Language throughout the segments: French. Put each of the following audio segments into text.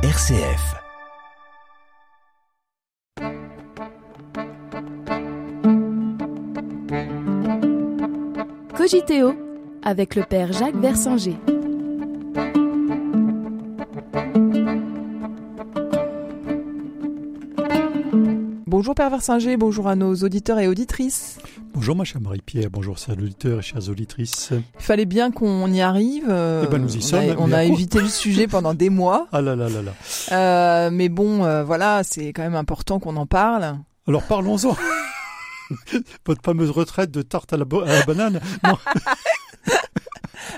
RCF. Cogiteo avec le père Jacques Versinger. Bonjour Père Versinger, bonjour à nos auditeurs et auditrices. Bonjour ma chère Marie-Pierre, bonjour chers auditeurs et chères auditrices. Il fallait bien qu'on y arrive. euh, Eh ben, nous y on sommes, A, on a évité le sujet pendant des mois. Ah là là là là. Euh, mais bon, euh, voilà, c'est quand même important qu'on en parle. Alors parlons-en. Votre fameuse retraite de tarte à la, à la banane. Non.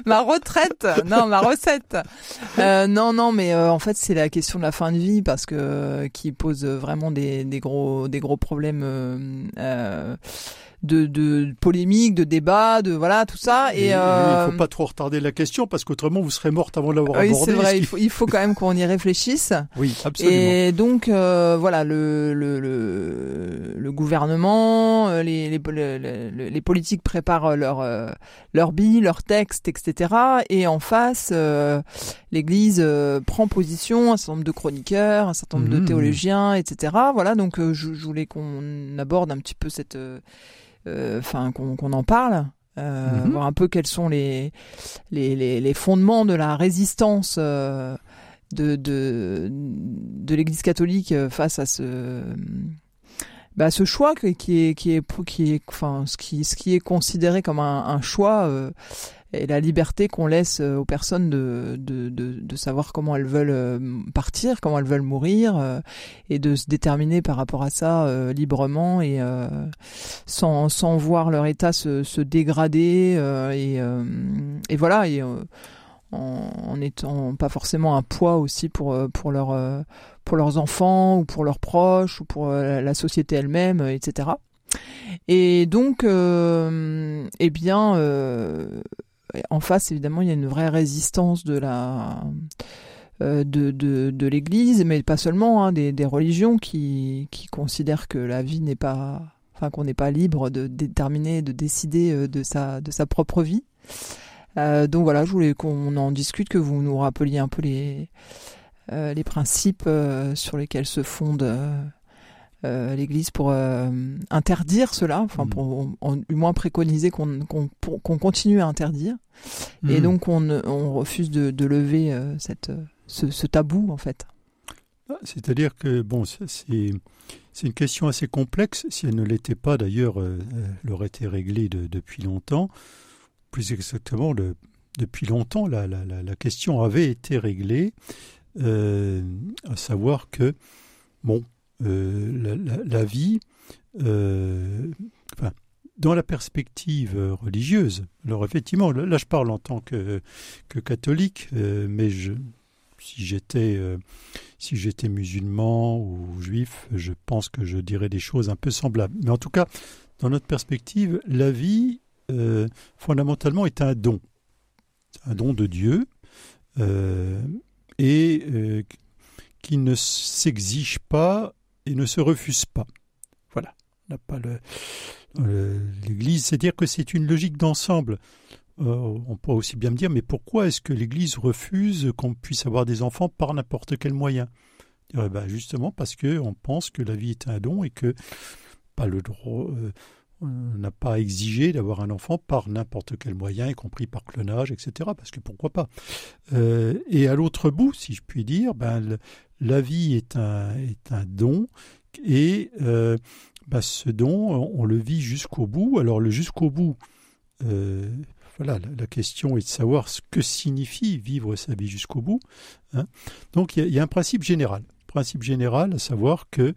Ma retraite, non, ma recette. Euh, non, non, mais euh, en fait, c'est la question de la fin de vie parce que euh, qui pose vraiment des, gros, des gros problèmes de, de polémique, de débat, de voilà tout ça. Et, il euh, ne faut pas trop retarder la question parce qu'autrement vous serez morte avant de l'avoir oui, abordée. c'est vrai. ce Il faut, il faut quand même qu'on y réfléchisse. Oui, absolument. Et donc euh, voilà le le, le, le gouvernement, euh, les, les, le- le- les politiques préparent leur euh, leur billes, leurs textes, etc. Et en face, euh, l'Église euh, prend position, un certain nombre de chroniqueurs, un certain nombre de Mhm. théologiens, etc. Voilà donc euh, je, je voulais qu'on aborde un petit peu cette, euh, euh, enfin qu'on en parle. Euh, Mhm. voir un peu quels sont les, les, les, les fondements de la résistance euh, de, de, de l'Église catholique euh, face à ce, bah, ce choix qui est, qui est, qui est, enfin, ce qui, ce qui est considéré comme un, un choix euh, et la liberté qu'on laisse euh, aux personnes de, de, de, de savoir comment elles veulent euh, partir, comment elles veulent mourir, euh, et de se déterminer par rapport à ça euh, librement et euh, sans, sans voir leur état se, se dégrader euh, et, et voilà et en, en étant pas forcément un poids aussi pour pour leur pour leurs enfants ou pour leurs proches ou pour la société elle-même etc et donc euh, eh bien euh, en face évidemment il y a une vraie résistance de la euh, de, de, l'Église, mais pas seulement, hein, des, des religions qui, qui considèrent que la vie n'est pas, enfin qu'on n'est pas libre de déterminer, de décider euh, de sa, de sa propre vie. Euh, donc voilà, je voulais qu'on en discute, que vous nous rappeliez un peu les, les principes sur lesquels se fonde euh, l'Église pour euh, interdire cela, enfin Mhm. pour en- du moins préconiser qu'on qu'on pour- qu'on continue à interdire, et Hmm. donc on, refuse de, de lever euh, cette, ce, ce tabou en fait. Ah, C'est-à-dire que bon, c'est une question assez complexe. Si elle ne l'était pas, d'ailleurs, elle aurait été réglée de- depuis longtemps. Plus exactement, le- depuis longtemps, la, la- la- la question avait été réglée, à savoir que bon, la, la- vie, euh, dans la perspective euh, religieuse. Alors effectivement, là, je parle en tant que, que catholique, euh, mais je, si j'étais euh, musulman ou juif, je pense que je dirais des choses un peu semblables. Mais en tout cas, dans notre perspective, la vie, euh, fondamentalement, est un don. Un don de Dieu euh, et euh, qui ne s'exige pas et ne se refuse pas. Voilà. L'Église, c'est-à-dire que c'est une logique d'ensemble. Euh, on peut aussi bien me dire, mais pourquoi est-ce que l'Église refuse qu'on puisse avoir des enfants par n'importe quel moyen? Dirais, ben, Justement parce qu'on pense que la vie est un don et que pas le droit, euh, n'a pas à exiger d'avoir un enfant par n'importe quel moyen, y compris par clonage, etc. Parce que pourquoi pas Euh, Et à l'autre bout, si je puis dire, ben, la vie est un, est un don et euh, ben, ce don, on, le vit jusqu'au bout. Alors le jusqu'au bout, euh, voilà, la, question est de savoir ce que signifie vivre sa vie jusqu'au bout. hein. Donc il y, y a un principe général. Principe général, à savoir que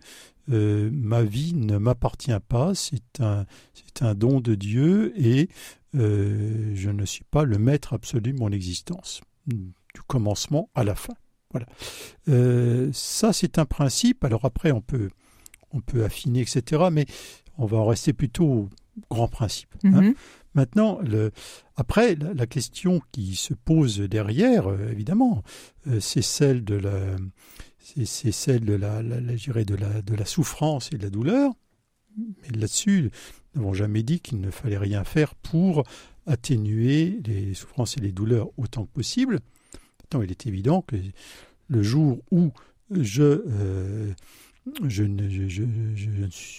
euh, ma vie ne m'appartient pas, c'est un, c'est un don de Dieu et euh, je ne suis pas le maître absolu de mon existence, du commencement à la fin. Voilà. Euh, ça, c'est un principe. Alors après, on peut, on peut affiner, etc. Mais on va en rester plutôt au grand principe. hein. Mhm. Maintenant, le, après, la, la question qui se pose derrière, évidemment, c'est celle de la, c'est, celle de la, la, de la, de la souffrance et de la douleur. Mais là-dessus, nous n'avons jamais dit qu'il ne fallait rien faire pour atténuer les souffrances et les douleurs autant que possible. Maintenant, il est évident que le jour où je, euh, je, je, je,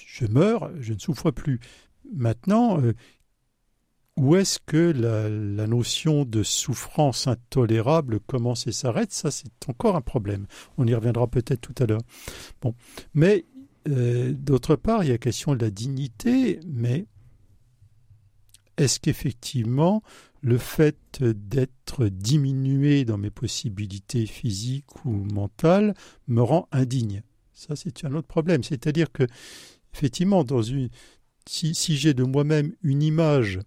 je, meurs, je ne souffre plus. Maintenant, euh, où est-ce que la, la, notion de souffrance intolérable commence et s'arrête? Ça, c'est encore un problème. On y reviendra peut-être tout à l'heure. Bon, mais euh, d'autre part, il y a question de la dignité, mais est-ce qu'effectivement le fait d'être diminué dans mes possibilités physiques ou mentales me rend indigne? Ça, c'est un autre problème. C'est-à-dire que, effectivement, dans une, si, si j'ai de moi-même une image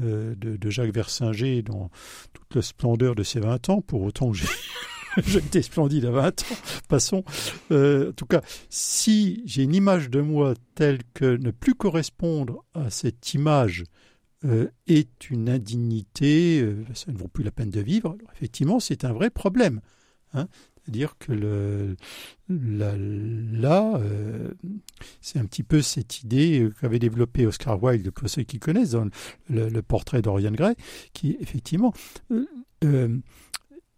de, de, Jacques Versinger dans toute la splendeur de ses 20 ans, pour autant j'ai été splendide à 20 ans, passons. Euh, en tout cas, si j'ai une image de moi telle que ne plus correspondre à cette image euh, est une indignité, euh, ça ne vaut plus la peine de vivre, effectivement, c'est un vrai problème. Hein. C'est-à-dire que là, euh, c'est un petit peu cette idée qu'avait développée Oscar Wilde, pour ceux qui connaissent, le, portrait d'Orion Gray, qui effectivement euh,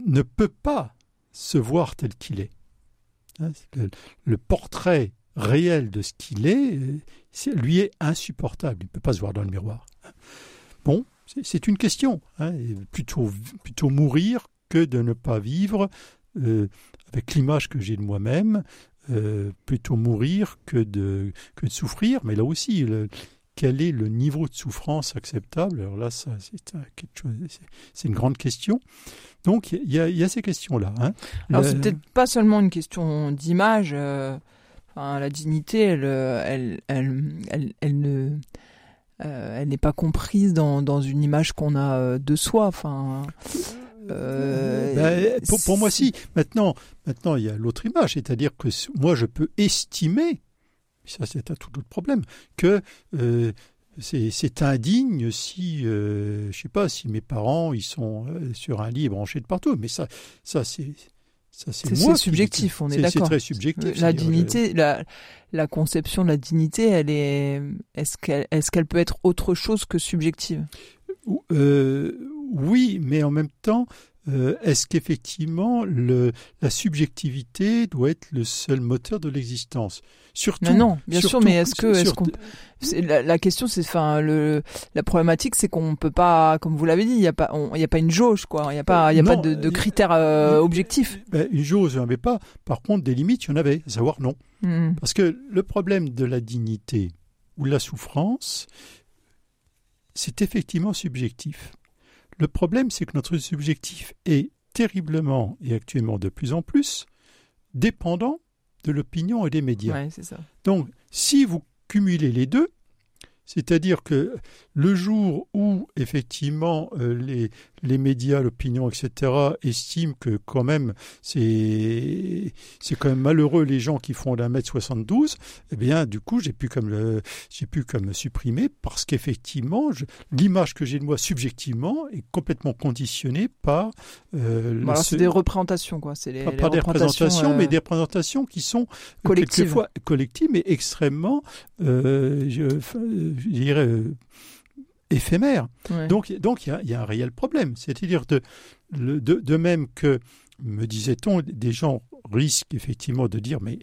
ne peut pas se voir tel qu'il est. Hein, le, portrait réel de ce qu'il est, lui est insupportable. Il ne peut pas se voir dans le miroir. Bon, c'est une question. Hein, plutôt mourir que de ne pas vivre euh, avec l'image que j'ai de moi-même, euh, plutôt mourir que de, que de souffrir. Mais là aussi, le, quel est le niveau de souffrance acceptable? Alors là, ça, c'est quelque chose, c'est une grande question. Donc, il y, y, a ces questions-là. Hein. Alors, c'est peut-être pas seulement une question d'image. Euh, enfin, la dignité, elle, elle, elle, elle, elle ne euh, elle n'est pas comprise dans, dans une image qu'on a euh, de soi. Enfin, euh, ben, pour, pour, moi, si. Maintenant, maintenant, il y a l'autre image, c'est-à-dire que moi, je peux estimer, ça c'est un tout autre problème, que euh, c'est indigne si, euh, je sais pas, si mes parents ils sont sur un lit branché de partout. Mais ça, ça c'est c'est subjectif, on est d'accord. C'est très subjectif. La dignité, la, la conception de la dignité, elle est, est-ce qu'elle, est-ce qu'elle peut être autre chose que subjective? euh, Oui, mais en même temps, euh, est-ce qu'effectivement la subjectivité doit être le seul moteur de l'existence? Surtout, non, non, bien sûr, mais est-ce que, qu'on, la, la, question, c'est, enfin, le, la problématique, c'est qu'on peut pas, comme vous l'avez dit, il y a pas, il a pas une jauge, quoi. Il y a pas, il de, de critères euh, objectifs. Ben, une jauge, il n'y en avait pas. Par contre, des limites, il y en avait. À savoir non. Hmm. Parce que le problème de la dignité ou de la souffrance, c'est effectivement subjectif. Le problème, c'est que notre subjectif est terriblement et actuellement de plus en plus dépendant de l'opinion et des médias. Donc, si vous cumulez les deux, c'est-à-dire que le jour où, effectivement, euh, les, les médias, l'opinion, etc., estiment que quand même c'est c'est quand même malheureux les gens qui font d'un mètre 72, eh bien, du coup, j'ai pu comme le, j'ai pu comme supprimer parce qu'effectivement, l'image que j'ai de moi subjectivement est complètement conditionnée par. Euh, voilà, c'est des représentations, quoi. C'est les, pas, des représentations, mais euh, des représentations qui sont collectives, collectives, mais extrêmement, euh, je, je dirais, éphémère. Donc, donc il y a, un réel problème. C'est-à-dire de, de, de, même que, me disait-on, des gens risquent effectivement de dire, mais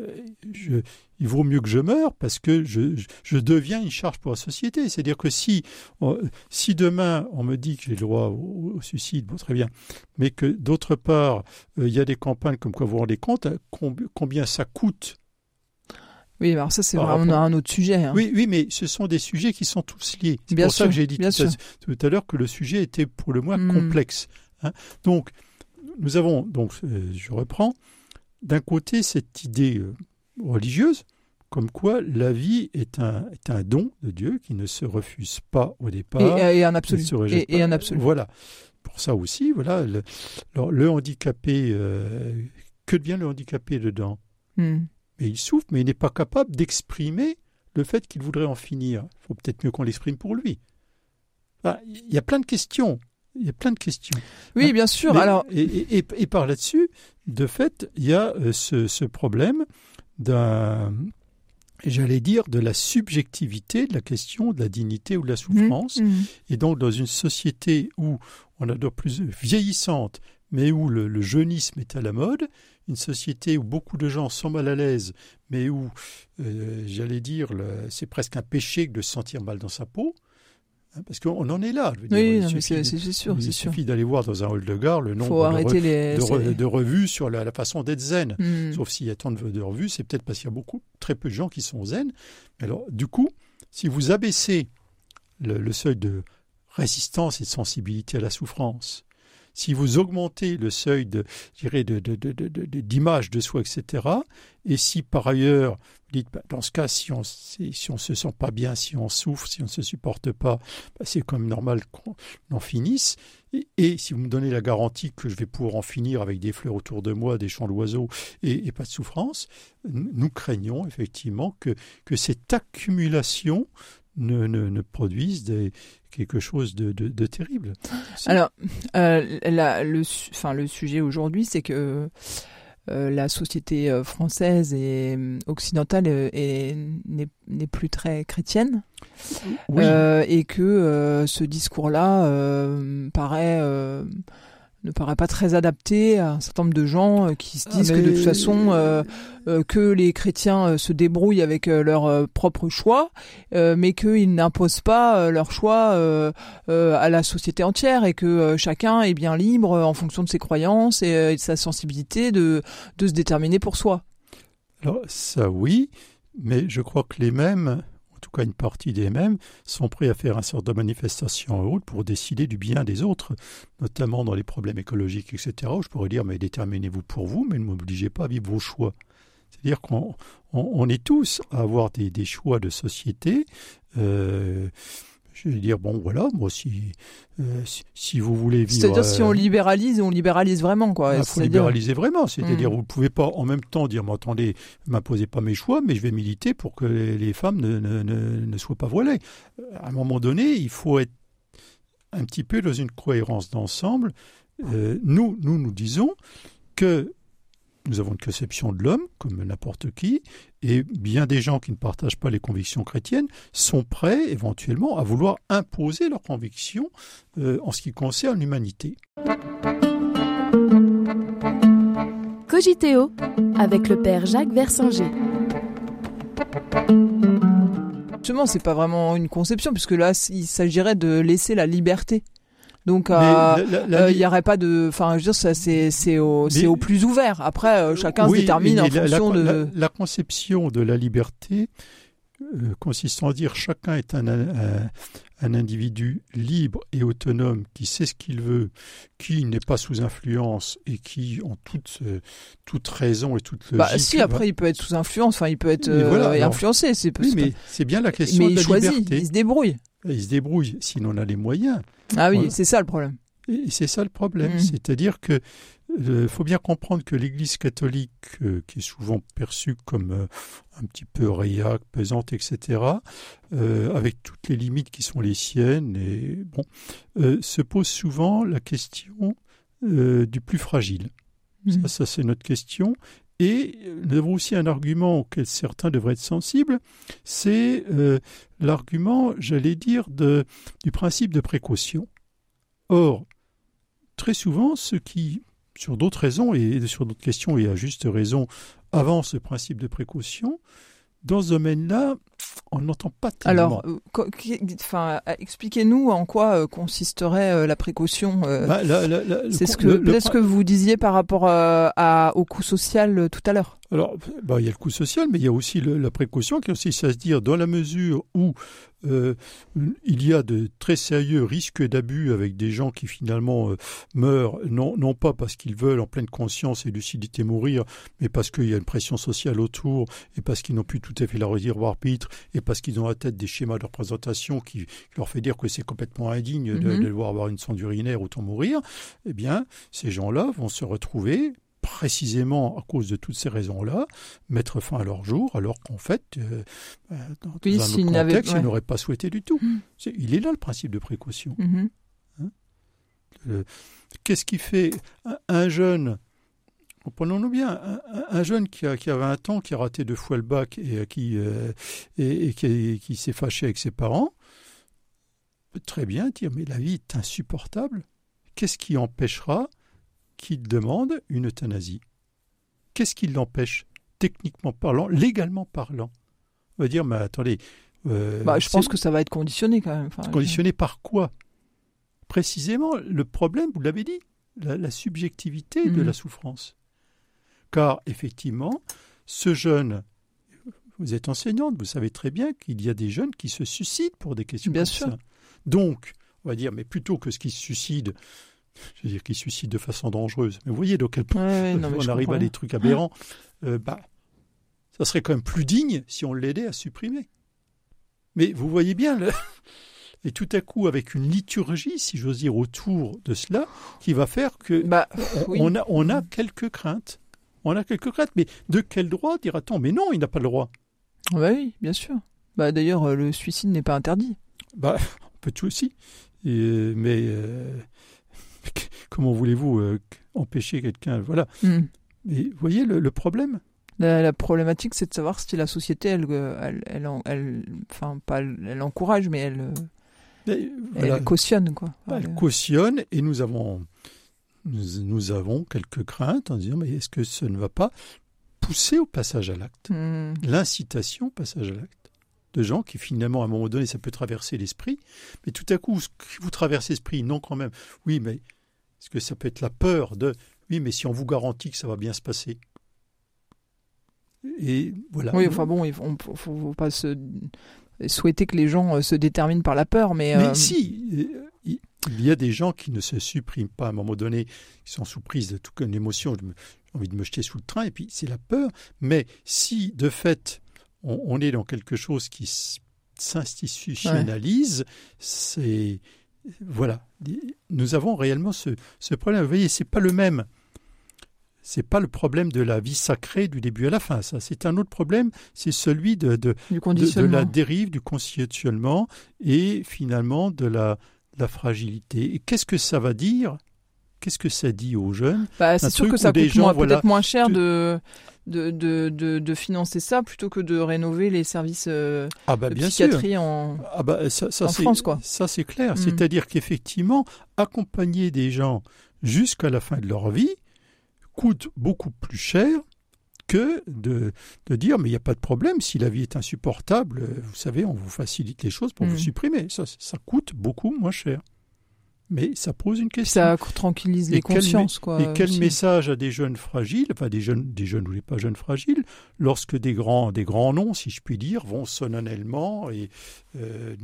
euh, je, il vaut mieux que je meure parce que je, je, deviens une charge pour la société. C'est-à-dire que si, si demain on me dit que j'ai le droit au, suicide, bon, très bien, mais que d'autre part, euh, il y a des campagnes comme quoi vous vous rendez compte hein, combien ça coûte oui, alors ça c'est vraiment un autre sujet. Hein. Oui, oui, mais ce sont des sujets qui sont tous liés. C'est pour ça que j'ai dit tout à, l'heure que le sujet était pour le moins hmm. complexe. Hein. Donc, nous avons, donc, euh, je reprends, d'un côté cette idée euh, religieuse, comme quoi la vie est un, est un don de Dieu qui ne se refuse pas au départ. Et, un absolu. Et, un absolu. Voilà. Pour ça aussi, voilà, le, le handicapé, euh, que devient le handicapé dedans? Hmm et il souffre, mais il n'est pas capable d'exprimer le fait qu'il voudrait en finir. Il faut peut-être mieux qu'on l'exprime pour lui. il y a plein de questions. Il y a plein de questions. Oui, hein. bien sûr. Alors... Et, et, par là-dessus, de fait, il y a euh, ce, problème d'un, j'allais dire, de la subjectivité de la question de la dignité ou de la souffrance. Mmh, mmh. Et donc, dans une société où on a de plus vieillissante, mais où le, jeunisme est à la mode, une société où beaucoup de gens sont mal à l'aise, mais où, euh, j'allais dire, c'est presque un péché de se sentir mal dans sa peau, Hein, parce qu'on en est là. oui, c'est sûr. Il suffit d'aller voir dans un hall de gare le nombre de, revues sur la, façon d'être zen. Hmm. Sauf s'il y a tant de, revues, c'est peut-être parce qu'il y a beaucoup, très peu de gens qui sont zen. Alors, du coup, si vous abaissez le seuil de résistance et de sensibilité à la souffrance, si vous augmentez le seuil de, d'image de, soi, etc., et si par ailleurs, vous dites, bah, dans ce cas, si on ne si on se sent pas bien, si on souffre, si on ne se supporte pas, bah, c'est comme normal qu'on en finisse. Et, si vous me donnez la garantie que je vais pouvoir en finir avec des fleurs autour de moi, des chants d'oiseaux et, pas de souffrance, nous craignons effectivement que cette accumulation ne, ne, ne produise des, quelque chose de, de, terrible. Alors, euh, le, enfin, le sujet aujourd'hui, c'est que euh, la société euh, française et occidentale n'est plus très chrétienne. et que ce discours-là paraît ne paraît pas très adapté à un certain nombre de gens euh, qui se ah, disent que de toute façon euh, euh, que les chrétiens se débrouillent avec leur propre choix, mais qu'ils n'imposent pas leur choix à la société entière et que chacun est bien libre en fonction de ses croyances et, de sa sensibilité de, de se déterminer pour soi. Alors ça oui, mais je crois que les mêmes tout cas une partie des mêmes, sont prêts à faire un sort de manifestation en route pour décider du bien des autres, notamment dans les problèmes écologiques, etc. je pourrais dire, mais déterminez-vous pour vous, mais ne m'obligez pas à vivre vos choix. C'est-à-dire qu'on est tous à avoir des, choix de société. Euh, je vais dire, bon voilà, moi si, euh, si, vous voulez vivre... C'est-à-dire si on euh, libéralise, on libéralise vraiment quoi. Il ah, faut libéraliser vraiment, c'est-à-dire hmm. vous ne pouvez pas en même temps dire, mais attendez, m'imposez pas mes choix, mais je vais militer pour que les, femmes ne, ne, ne, soient pas voilées. À un moment donné, il faut être un petit peu dans une cohérence d'ensemble. Euh, nous, nous, nous disons que nous avons une conception de l'homme, comme n'importe qui, et bien des gens qui ne partagent pas les convictions chrétiennes sont prêts éventuellement à vouloir imposer leurs convictions euh, en ce qui concerne l'humanité. Cogiteo avec le père Jacques Versinger. Justement, c'est pas vraiment une conception, puisque là, il s'agirait de laisser la liberté donc euh, euh, il n'y aurait pas de, enfin, je veux dire, c'est c'est au c'est au plus ouvert. Après, euh, chacun se détermine en fonction de la, conception de la liberté consistant à dire chacun est un, un, individu libre et autonome qui sait ce qu'il veut, qui n'est pas sous influence et qui en toute toute raison et toute bah, si après il peut être sous influence, enfin il peut être influencé, c'est oui, mais c'est bien la question mais de la il choisit, Il se débrouille. Il se débrouille s'il en a les moyens. Ah oui, c'est ça le problème. Et c'est ça le problème, mmh. c'est-à-dire que il faut bien comprendre que l'Église catholique, euh, qui est souvent perçue comme euh, un petit peu réac, pesante, etc., euh, avec toutes les limites qui sont les siennes, et bon, se pose souvent la question du plus fragile. Mmh. Ça, ça c'est notre question. Et nous avons aussi un argument auquel certains devraient être sensibles, c'est l'argument, j'allais dire, de, du principe de précaution. Or, très souvent, ceux qui, sur d'autres raisons et sur d'autres questions, et à juste raison, avancent ce principe de précaution, dans ce domaine-là, on n'entend pas tellement. Alors, euh, enfin, expliquez-nous en quoi euh, consisterait euh, la précaution. Bah, c'est ce que, ce que vous disiez par rapport à, au coût social tout à l'heure? Alors, bah, il y a le coût social, mais il y a aussi la précaution qui consiste à se dire, dans la mesure où euh, il y a de très sérieux risques d'abus avec des gens qui finalement euh, meurent, non, non pas parce qu'ils veulent en pleine conscience et lucidité mourir, mais parce qu'il y a une pression sociale autour et parce qu'ils n'ont plus tout à fait la réserve arbitre et parce qu'ils ont à tête des schémas de représentation qui, leur fait dire que c'est complètement indigne de, de, devoir avoir une sonde urinaire ou tant mourir, eh bien, ces gens-là vont se retrouver précisément à cause de toutes ces raisons-là, mettre fin à leur jour, alors qu'en fait, euh, euh, dans, un autre contexte, ils n'auraient pas souhaité du tout. Mmh. il est là le principe de précaution. Mmh. Hein qu'est-ce qui fait un, jeune, comprenons-nous bien, un, jeune qui a, qui a 20 ans, qui a raté deux fois le bac et, qui, euh, et, qui, qui s'est fâché avec ses parents, peut très bien dire, mais la vie est insupportable. Qu'est-ce qui empêchera qu'il demande une euthanasie? Qu'est-ce qui l'empêche, techniquement parlant, légalement parlant On va dire, mais attendez. Euh, bah, je pense que ça va être conditionné quand même. conditionné par quoi? Précisément, le problème, vous l'avez dit, la, subjectivité de mhm. la souffrance. Car, effectivement, ce jeune, vous êtes enseignante, vous savez très bien qu'il y a des jeunes qui se suicident pour des questions bien comme sûr. ça. Donc, on va dire, mais plutôt que ce qui se suicide, je veux dire, qui suicide de façon dangereuse. Mais vous voyez dans quel point on arrive à des trucs aberrants. Euh, bah, ça serait quand même plus digne si on l'aidait à supprimer. Mais vous voyez bien, et tout à coup, avec une liturgie, si j'ose dire, autour de cela, qui va faire que bah, on, a, on a quelques craintes. On a quelques craintes. Mais de quel droit dira-t-on? Mais non, il n'a pas le droit. Bah oui, bien sûr. Bah, D'ailleurs, euh, le suicide n'est pas interdit. Bah, on peut tout aussi. Mais euh, comment voulez-vous euh, empêcher quelqu'un Voilà. Hmm. Mais vous voyez le, problème? La, problématique, c'est de savoir si la société, elle, elle, elle, enfin, pas, elle encourage, mais elle, elle cautionne, quoi. Bah, elle cautionne, et nous avons, nous, avons quelques craintes en disant, mais est-ce que ce ne va pas pousser au passage à l'acte hmm. L'incitation au passage à l'acte de gens qui finalement à un moment donné ça peut traverser l'esprit, mais tout à coup vous traversez l'esprit, non quand même, oui mais est-ce que ça peut être la peur de oui mais si on vous garantit que ça va bien se passer et voilà. Oui enfin bon il faut, faut pas se souhaiter que les gens euh, se déterminent par la peur, mais. Mais euh, si, il y a des gens qui ne se suppriment pas à un moment donné, qui sont sous prise de toute une émotion, j'ai envie de me jeter sous le train, et puis c'est la peur. Mais si, de fait, on, est dans quelque chose qui s'institutionnalise, c'est voilà. Nous avons réellement ce, problème. Vous voyez, c'est pas le même. C'est pas le problème de la vie sacrée du début à la fin. Ça, c'est un autre problème. C'est celui de, de, la dérive, du conditionnement et finalement de la, la fragilité. Et qu'est-ce que ça va dire? Qu'est-ce que ça dit aux jeunes? Bah, C'est sûr que ça coûte peut-être moins cher de, de, de, de, financer ça plutôt que de rénover les services euh, ah bah, de bien psychiatrie en, ah bah, ça, ça, en France. Quoi. Ça, c'est clair. Mm. C'est-à-dire qu'effectivement, accompagner des gens jusqu'à la fin de leur vie coûte beaucoup plus cher que de, de dire mais il n'y a pas de problème, si la vie est insupportable, vous savez, on vous facilite les choses pour vous mm. supprimer. Ça, ça coûte beaucoup moins cher mais ça pose une question. Ça tranquillise les consciences, quoi. Et quel message à des jeunes fragiles, enfin des jeunes, des jeunes ou des pas jeunes fragiles, lorsque des grands, des grands noms, si je puis dire, vont solennellement et euh,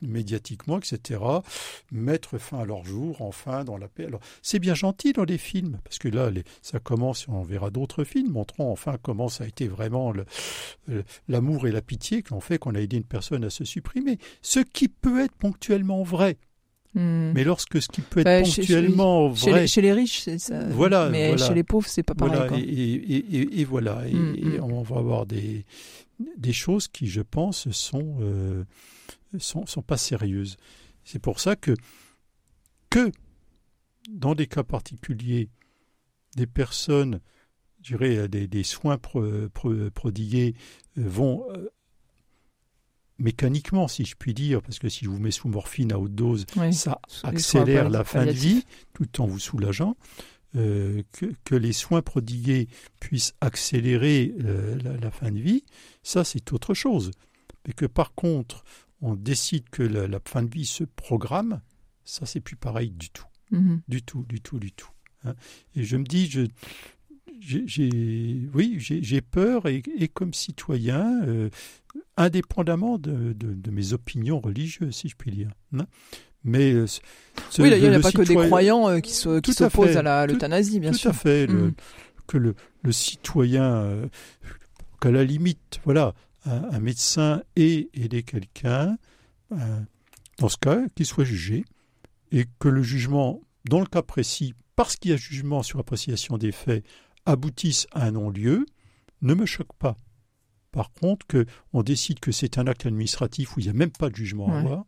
médiatiquement, etc., mettre fin à leur jour, enfin, dans la paix. Alors, c'est bien gentil dans les films, parce que là, les, ça commence, on verra d'autres films montrant enfin comment ça a été vraiment l'amour et la pitié qui ont fait qu'on a aidé une personne à se supprimer. Ce qui peut être ponctuellement vrai. Hmm. Mais lorsque ce qui peut être bah, ponctuellement vrai, chez les, riches, c'est ça. Voilà, mais chez les pauvres, c'est pas pareil. Et, voilà, et, hmm, hmm. on va avoir des des choses qui, je pense, sont euh, sont, sont pas sérieuses. C'est pour ça que que dans des cas particuliers, des personnes, je dirais, des, des soins prodigués euh, vont euh, mécaniquement, si je puis dire, parce que si je vous mets sous morphine à haute dose, ça accélère la fin de vie tout en vous soulageant. Euh, que, les soins prodigués puissent accélérer euh, la, fin de vie, ça c'est autre chose. Mais que par contre, on décide que la, fin de vie se programme, ça c'est plus pareil du tout. Mm-hmm. Du tout, du tout, du tout. Hein. Et je me dis, je, j'ai, oui, j'ai peur et, comme citoyen, euh, indépendamment de, mes opinions religieuses, si je puis dire. Hein. Mais euh, oui, il n'y a pas que des croyants euh, qui s'opposent à l'euthanasie, bien sûr. Tout à fait. Mm. que le, citoyen, qu'à la limite, voilà, un, médecin ait aidé quelqu'un, dans ce cas, qu'il soit jugé, et que le jugement, dans le cas précis, parce qu'il y a jugement sur appréciation des faits, aboutissent à un non-lieu ne me choque pas. Par contre, qu'on décide que c'est un acte administratif où il n'y a même pas de jugement à avoir,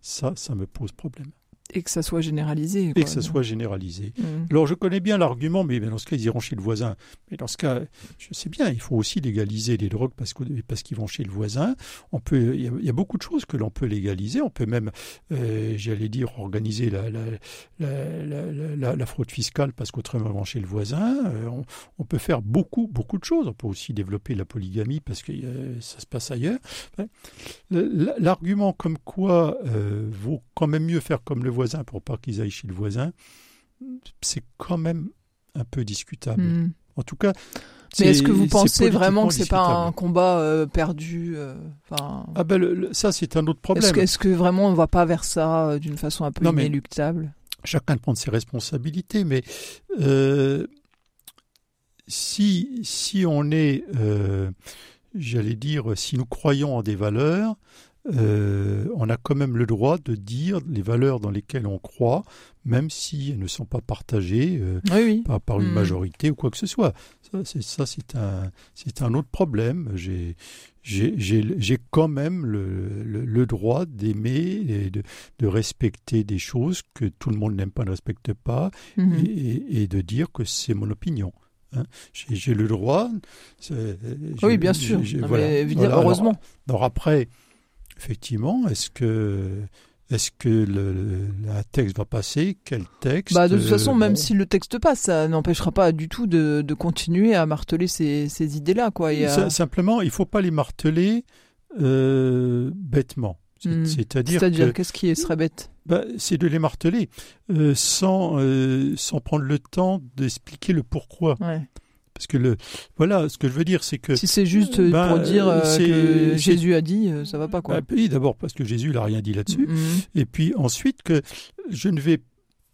ça, ça me pose problème. Et que ça soit généralisé. Et que ça soit généralisé. Mmh. Alors je connais bien l'argument, mais dans ce cas, ils iront chez le voisin. Mais dans ce cas, je sais bien, il faut aussi légaliser les drogues parce qu'ils parce qu'ils vont chez le voisin. On peut, il y a, beaucoup de choses que l'on peut légaliser. On peut même, euh, j'allais dire, organiser la, la, la, fraude fiscale parce qu'autrement, ils vont chez le voisin. Euh, on, peut faire beaucoup, beaucoup de choses. On peut aussi développer la polygamie parce que euh, ça se passe ailleurs. L'argument comme quoi vaut quand même mieux faire comme le voisin pour pas qu'ils aillent chez le voisin, c'est quand même un peu discutable. Hmm. En tout cas. Mais est-ce que vous pensez vraiment que c'est pas un combat euh, perdu euh, Ah ben ça c'est un autre problème. Est-ce que, vraiment on va pas vers ça euh, d'une façon un peu inéluctable? Chacun de prendre ses responsabilités, mais si si on est, j'allais dire, si nous croyons en des valeurs, euh, on a quand même le droit de dire les valeurs dans lesquelles on croit, même si elles ne sont pas partagées euh, Par, une mm. majorité ou quoi que ce soit. Ça, c'est, ça, c'est, un, c'est un autre problème. J'ai, j'ai, quand même le, droit d'aimer et de, respecter des choses que tout le monde n'aime pas, ne respecte pas, mm-hmm. et, de dire que c'est mon opinion. Hein. J'ai, le droit. oui, bien sûr. heureusement. alors après, effectivement, est-ce que est-ce que le, texte va passer? Quel texte? Bah, De toute façon, même si le texte passe, ça n'empêchera pas du tout de, continuer à marteler ces, ces idées-là. Quoi. Simplement, il ne faut pas les marteler euh, bêtement. Hmm. C'est-à-dire, qu'est-ce qui serait bête? Bah, C'est de les marteler euh, sans, euh, sans prendre le temps d'expliquer le pourquoi. Ouais. Parce que le, voilà, ce que je veux dire, c'est que si c'est juste euh, ben, pour dire euh, que Jésus a dit, euh, ça va pas quoi. Oui, d'abord parce que Jésus n'a rien dit là-dessus, mm-hmm. et puis ensuite que je ne vais,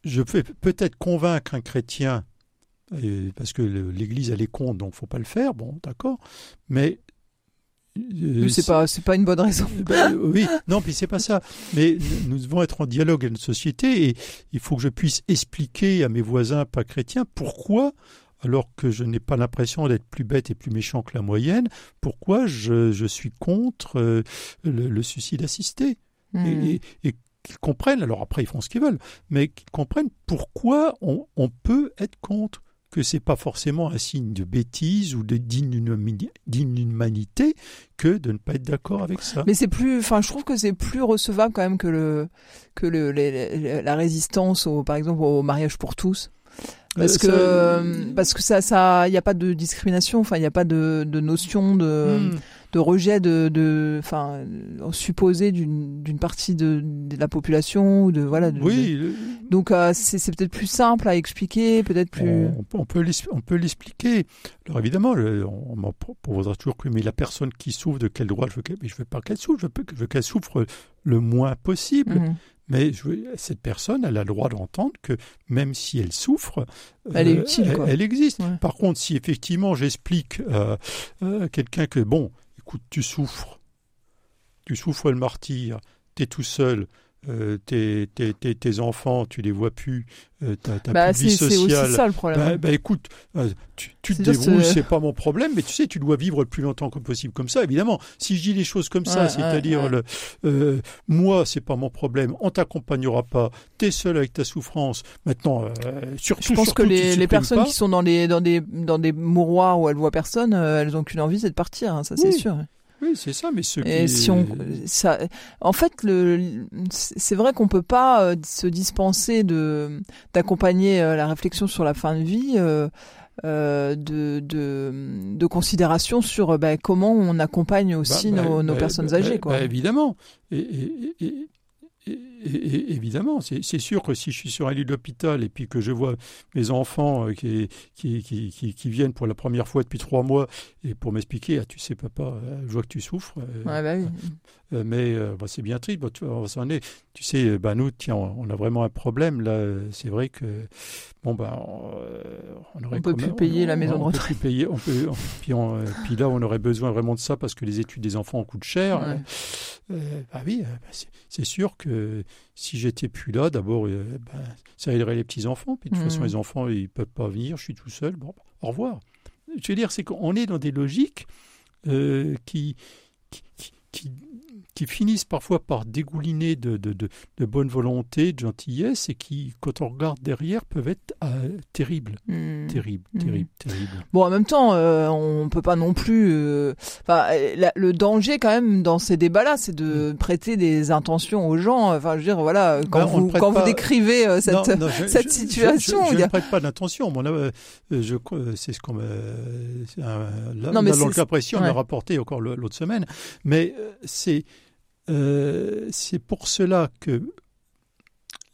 je vais peut-être convaincre un chrétien, parce que l'Église elle est contre, donc faut pas le faire, bon, d'accord, mais c'est pas c'est pas une bonne raison. Ben, oui, non, puis c'est pas ça. Mais nous devons être en dialogue avec notre société et il faut que je puisse expliquer à mes voisins pas chrétiens pourquoi alors que je n'ai pas l'impression d'être plus bête et plus méchant que la moyenne, pourquoi je, suis contre euh, le, suicide assisté? Hmm. Et, qu'ils comprennent, alors après ils font ce qu'ils veulent, mais qu'ils comprennent pourquoi on, peut être contre que c'est pas forcément un signe de bêtise ou de d'inhumanité que de ne pas être d'accord avec ça. Mais c'est plus, enfin, je trouve que c'est plus recevable quand même que le que le, la résistance au, par exemple, au mariage pour tous. Parce que euh, parce que ça ça il n'y a pas de discrimination, enfin il n'y a pas de, de notion de hmm. de rejet de de enfin supposé d'une d'une partie de, de, la population ou de voilà. oui. donc euh, c'est c'est peut-être plus simple à expliquer, peut-être plus. On, peut on peut l'expliquer. Alors évidemment, on, on proposera toujours que mais la personne qui souffre de quel droit je veux qu'elle je veux pas qu'elle souffre, je veux, je veux qu'elle souffre le moins possible. Mhm. Mais cette personne, elle a le droit d'entendre que même si elle souffre, elle, est utile, elle, existe. Par contre, si effectivement j'explique à quelqu'un que, bon, écoute, tu souffres, tu souffres le martyr, tu es tout seul, euh, tes, tes, tes, enfants, tu les vois plus, euh, t'as, bah, vie sociale. C'est aussi ça le problème. Bah, bah écoute, euh, tu, tu te débrouilles, c'est pas mon problème, mais tu sais, tu dois vivre le plus longtemps que possible comme ça. Évidemment, si je dis les choses comme ça, c'est-à-dire le, euh, moi, c'est pas mon problème, on t'accompagnera pas, t'es seul avec ta souffrance. Maintenant, surtout, je pense que les, les personnes qui sont dans les dans des dans des mouroirs où elles voient personne, elles ont qu'une envie, c'est de partir. Hein, ça, c'est sûr. Oui, c'est ça, mais ce qui... si on, ça, en fait, le, c'est vrai qu'on peut pas euh, se dispenser de d'accompagner euh, la réflexion sur la fin de vie. Euh, euh de, de, de considération sur bah, comment on accompagne aussi bah, nos, nos bah, personnes âgées. Quoi. évidemment. Et, et, et, et, évidemment, c'est sûr que si je suis sur un lit d'hôpital et puis que je vois mes enfants euh, qui, qui, qui, qui, viennent pour la première fois depuis trois mois et pour m'expliquer, ah, tu sais papa, euh, je vois que tu souffres. Euh, ouais, bah oui. mais bah, c'est bien triste. Bah, tu, est. tu sais, bah, nous, tiens, on, a vraiment un problème là. C'est vrai que bon bah on, aurait on peut plus payer la maison de retraite. Payer, on peut, puis, puis, là, on aurait besoin vraiment de ça parce que les études des enfants coûtent cher. bah oui, bah, c'est sûr que si j'étais plus là, d'abord, euh, ben, ça aiderait les petits-enfants. Puis de toute façon, mmh. les enfants, ils peuvent pas venir, je suis tout seul. Bon, au revoir. Je veux dire, c'est qu'on est dans des logiques euh, qui, qui, qui finissent parfois par dégouliner de, de, de, de bonne volonté, de gentillesse, et qui, quand on regarde derrière, peuvent être euh, terribles. Hmm. Terribles, terribles, terribles. Bon, en même temps, euh, on peut pas non plus. euh, euh, la- le danger quand même dans ces débats-là, c'est de prêter des intentions aux gens. Enfin, je veux dire, voilà, quand Ben, on vous ne quand pas- vous décrivez cette. Non, non, je- cette je- situation, Je, a- ne prête pas d'intention. C'est ce qu'on Là, Non, mais dans le cas précis, on ouais. l'a rapporté encore l'autre semaine. Mais c'est euh, c'est pour cela que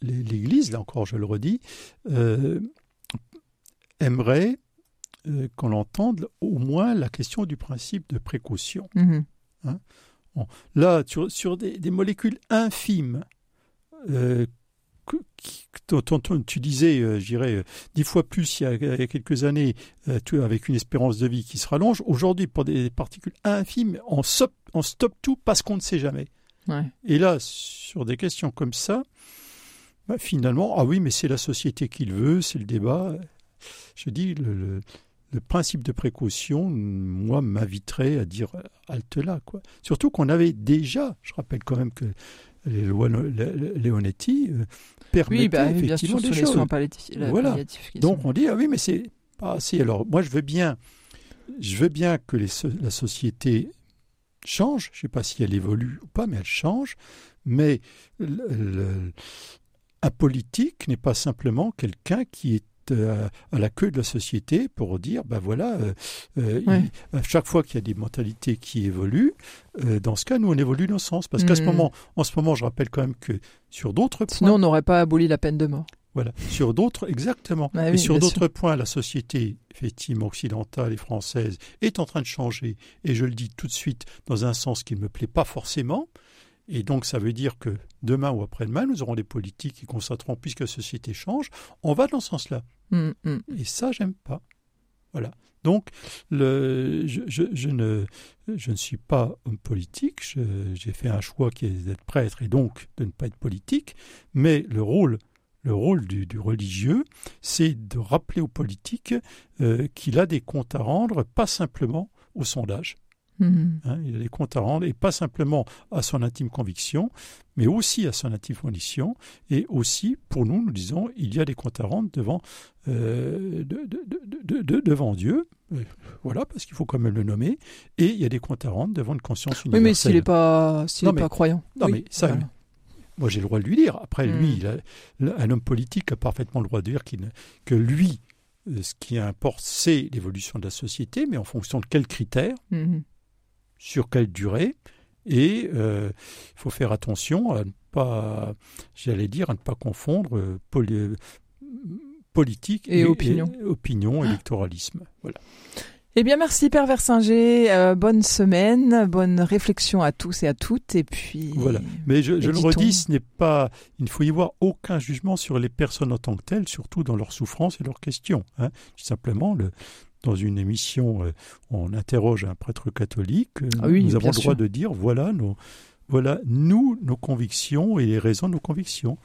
l'Église, là encore, je le redis, euh, aimerait euh, qu'on entende au moins la question du principe de précaution. Mhm. Là, sur, sur des, des molécules infimes, euh, que- qui- dont, dont tu disais, euh, je dirais, dix fois plus il y a, il y a quelques années, avec une espérance de vie qui se rallonge, aujourd'hui, pour des particules infimes, on, stop- on stoppe tout parce qu'on ne sait jamais. Ouais. Et là, sur des questions comme ça, bah, finalement, ah oui, mais c'est la société qui le veut, c'est le débat. Je dis, le, le- le principe de précaution, moi, m'inviterait à dire euh, halte là. Quoi. Surtout qu'on avait déjà, je rappelle quand même que les lois Leonetti euh, permettaient Oui, bah, bien effectivement sur des les choses. soins palliatifs. la- Voilà. Donc sont- on dit ah oui mais c'est pas assez. Alors moi je veux bien, je veux bien que les la société change. Je sais pas si elle évolue ou pas, mais elle change. Mais le- le- un politique n'est pas simplement quelqu'un qui est euh, à la queue de la société pour dire ben voilà euh, euh, Ouais. il- à chaque fois qu'il y a des mentalités qui évoluent euh, dans ce cas nous on évolue dans ce sens parce qu'à ce Mhm. moment en ce moment je rappelle quand même que sur d'autres points Sinon, on n'aurait pas aboli la peine de mort. Voilà. Sur d'autres, exactement. Ah et oui, sur bien d'autres points, la société, effectivement, occidentale et française est en train de changer. Et je le dis tout de suite dans un sens qui ne me plaît pas forcément. Et donc, ça veut dire que demain ou après-demain, nous aurons des politiques qui constateront, puisque la société change, on va dans ce sens-là. Mm, mm. Et ça, j'aime pas. Voilà. Donc, le, je, je, je ne, je ne suis pas homme politique. J'ai fait un choix qui est d'être prêtre et donc de ne pas être politique. Mais le rôle, le rôle du, du religieux, c'est de rappeler au politique euh, qu'il a des comptes à rendre, pas simplement au sondage. Mm. hein. il a des comptes à rendre, et pas simplement à son intime conviction, mais aussi à son intime conviction, et aussi, pour nous, nous disons, il y a des comptes à rendre devant, euh, de- de- de- de- de- devant Dieu, Euh, voilà, parce qu'il faut quand même le nommer, et il y a des comptes à rendre devant une conscience Oui, universelle. mais s'il n'est pas, s'il Non, est mais- pas croyant. non, Oui, mais ça, voilà. Moi, j'ai le droit de lui dire. Après, Mm. lui, il a- un homme politique a parfaitement le droit de dire que lui, euh, ce qui importe, c'est l'évolution de la société, mais en fonction de quels critères, Mhm. sur quelle durée, et euh, il faut faire attention à ne pas, j'allais dire, à ne pas confondre euh, poli- politique Et opinion. opinion, électoralisme. Voilà. Eh bien, merci Père Versinger. Euh, bonne semaine, bonne réflexion à tous et à toutes. Et puis. Voilà. Mais je, je le redis, ce n'est pas, il ne faut y voir aucun jugement sur les personnes en tant que telles, surtout dans leurs souffrances et leurs questions. Hein. Simplement, le, dans une émission, euh, on interroge un prêtre catholique. euh, Ah oui, nous avons le droit sûr. de dire voilà, nos, voilà nous, nos convictions et les raisons de nos convictions.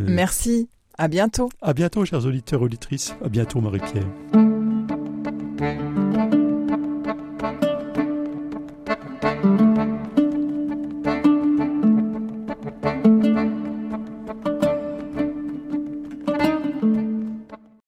Euh, Merci. À bientôt. À bientôt, chers auditeurs auditrices. À bientôt, Marie-Pierre.